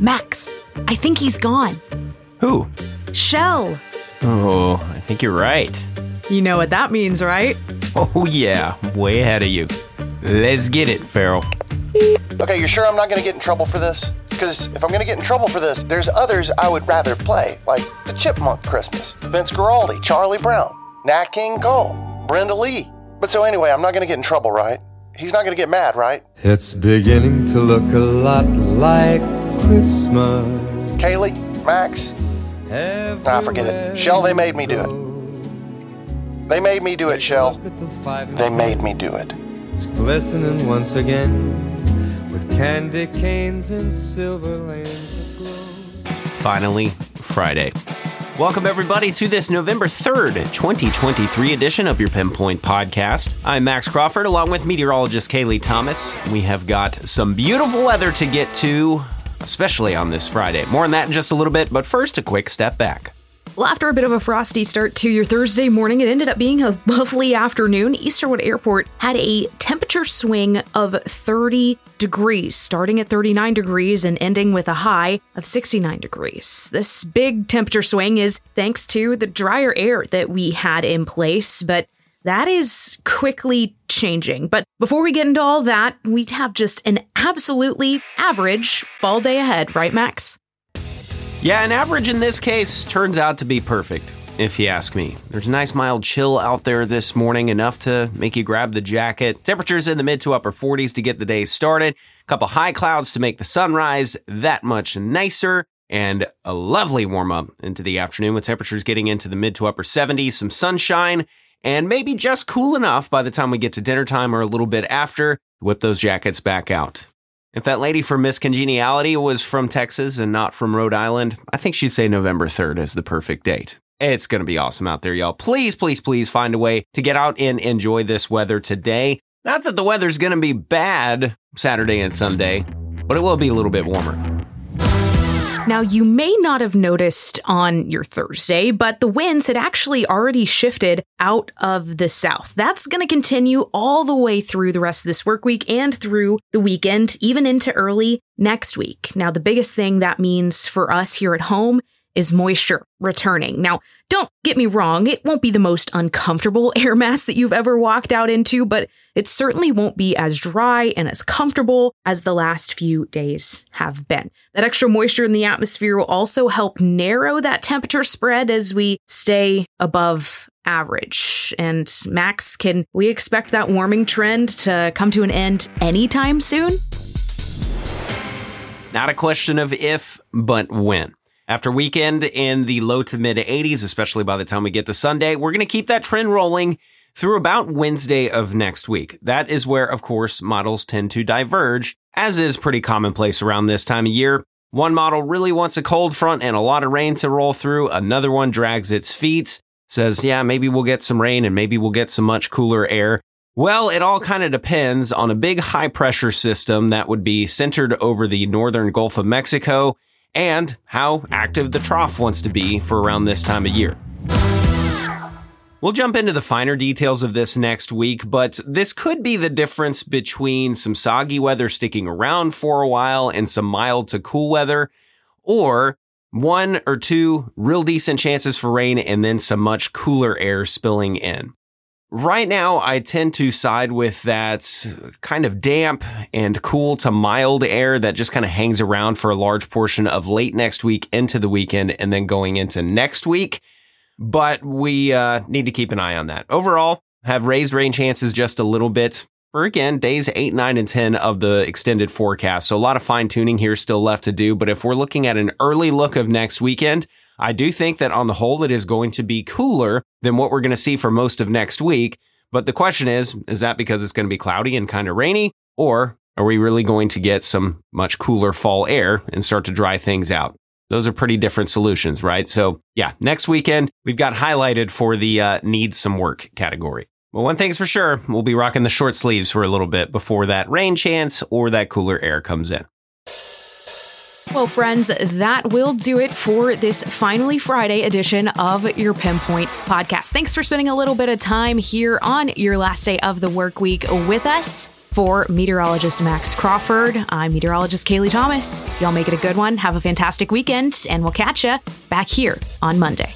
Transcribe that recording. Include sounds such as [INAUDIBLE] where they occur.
Max, I think he's gone. Who? Shell. Oh, I think you're right. You know what that means, right? Oh, yeah, way ahead of you. Let's get it, Farrell. Okay, you're sure I'm not going to get in trouble for this? Because if I'm going to get in trouble for this, there's others I would rather play, like the Chipmunk Christmas, Vince Guaraldi, Charlie Brown, Nat King Cole, Brenda Lee. But so anyway, I'm not going to get in trouble, right? He's not going to get mad, right? It's beginning to look a lot like Christmas. Kayleigh, Max, I forget it. Shell, they made me do it. They made me do it, Shell. They made me do it. It's glistening once again with candy canes and silver lanes of glow. Finally, Friday. Welcome, everybody, to this November 3rd, 2023 edition of your Pinpoint Podcast. I'm Max Crawford, along with meteorologist Kayleigh Thomas. We have got some beautiful weather to get to, especially on this Friday. More on that in just a little bit, but first, a quick step back. Well, after a bit of a frosty start to your Thursday morning, it ended up being a [LAUGHS] lovely afternoon. Easterwood Airport had a temperature swing of 30 degrees, starting at 39 degrees and ending with a high of 69 degrees. This big temperature swing is thanks to the drier air that we had in place, but that is quickly changing. But before we get into all that, we have just an absolutely average fall day ahead, right, Max? Yeah, an average in this case turns out to be perfect, if you ask me. There's a nice mild chill out there this morning, enough to make you grab the jacket. Temperatures in the mid to upper 40s to get the day started. A couple high clouds to make the sunrise that much nicer. And a lovely warm up into the afternoon with temperatures getting into the mid to upper 70s, some sunshine, and maybe just cool enough by the time we get to dinner time or a little bit after whip those jackets back out. If that lady from Miss Congeniality was from Texas and not from Rhode Island, I think she'd say November 3rd is the perfect date. It's going to be awesome out there, y'all. Please, please, please find a way to get out and enjoy this weather today. Not that the weather's going to be bad Saturday and Sunday, but it will be a little bit warmer. Now, you may not have noticed on your Thursday, but the winds had actually already shifted out of the south. That's going to continue all the way through the rest of this work week and through the weekend, even into early next week. Now, the biggest thing that means for us here at home is moisture returning. Now, don't get me wrong, it won't be the most uncomfortable [LAUGHS] air mass that you've ever walked out into, but it certainly won't be as dry and as comfortable as the last few days have been. That extra moisture in the atmosphere will also help narrow that temperature spread as we stay above average. And Max, can we expect that warming trend to come to an end anytime soon? Not a question of if, but when. After weekend in the low to mid 80s, especially by the time we get to Sunday, we're going to keep that trend rolling through about Wednesday of next week. That is where, of course, models tend to diverge, as is pretty commonplace around this time of year. One model really wants a cold front and a lot of rain to roll through. Another one drags its feet, says, yeah, maybe we'll get some rain and maybe we'll get some much cooler air. Well, it all kind of depends on a big high pressure system that would be centered over the northern Gulf of Mexico and how active the trough wants to be for around this time of year. We'll jump into the finer details of this next week, but this could be the difference between some soggy weather sticking around for a while and some mild to cool weather, or one or two real decent chances for rain and then some much cooler air spilling in. Right now, I tend to side with that kind of damp and cool to mild air that just kind of hangs around for a large portion of late next week into the weekend and then going into next week. But we uh, need to keep an eye on that. Overall, have raised rain chances just a little bit for again days 8, 9, and 10 of the extended forecast. So a lot of fine tuning here still left to do. But if we're looking at an early look of next weekend, I do think that on the whole, it is going to be cooler than what we're going to see for most of next week. But the question is, is that because it's going to be cloudy and kind of rainy? Or are we really going to get some much cooler fall air and start to dry things out? Those are pretty different solutions, right? So yeah, next weekend, we've got highlighted for the uh, needs some work category. Well, one thing's for sure, we'll be rocking the short sleeves for a little bit before that rain chance or that cooler air comes in. Well, friends, that will do it for this finally Friday edition of your Pinpoint podcast. Thanks for spending a little bit of time here on your last day of the work week with us. For meteorologist Max Crawford, I'm meteorologist Kayleigh Thomas. Y'all make it a good one. Have a fantastic weekend, and we'll catch you back here on Monday.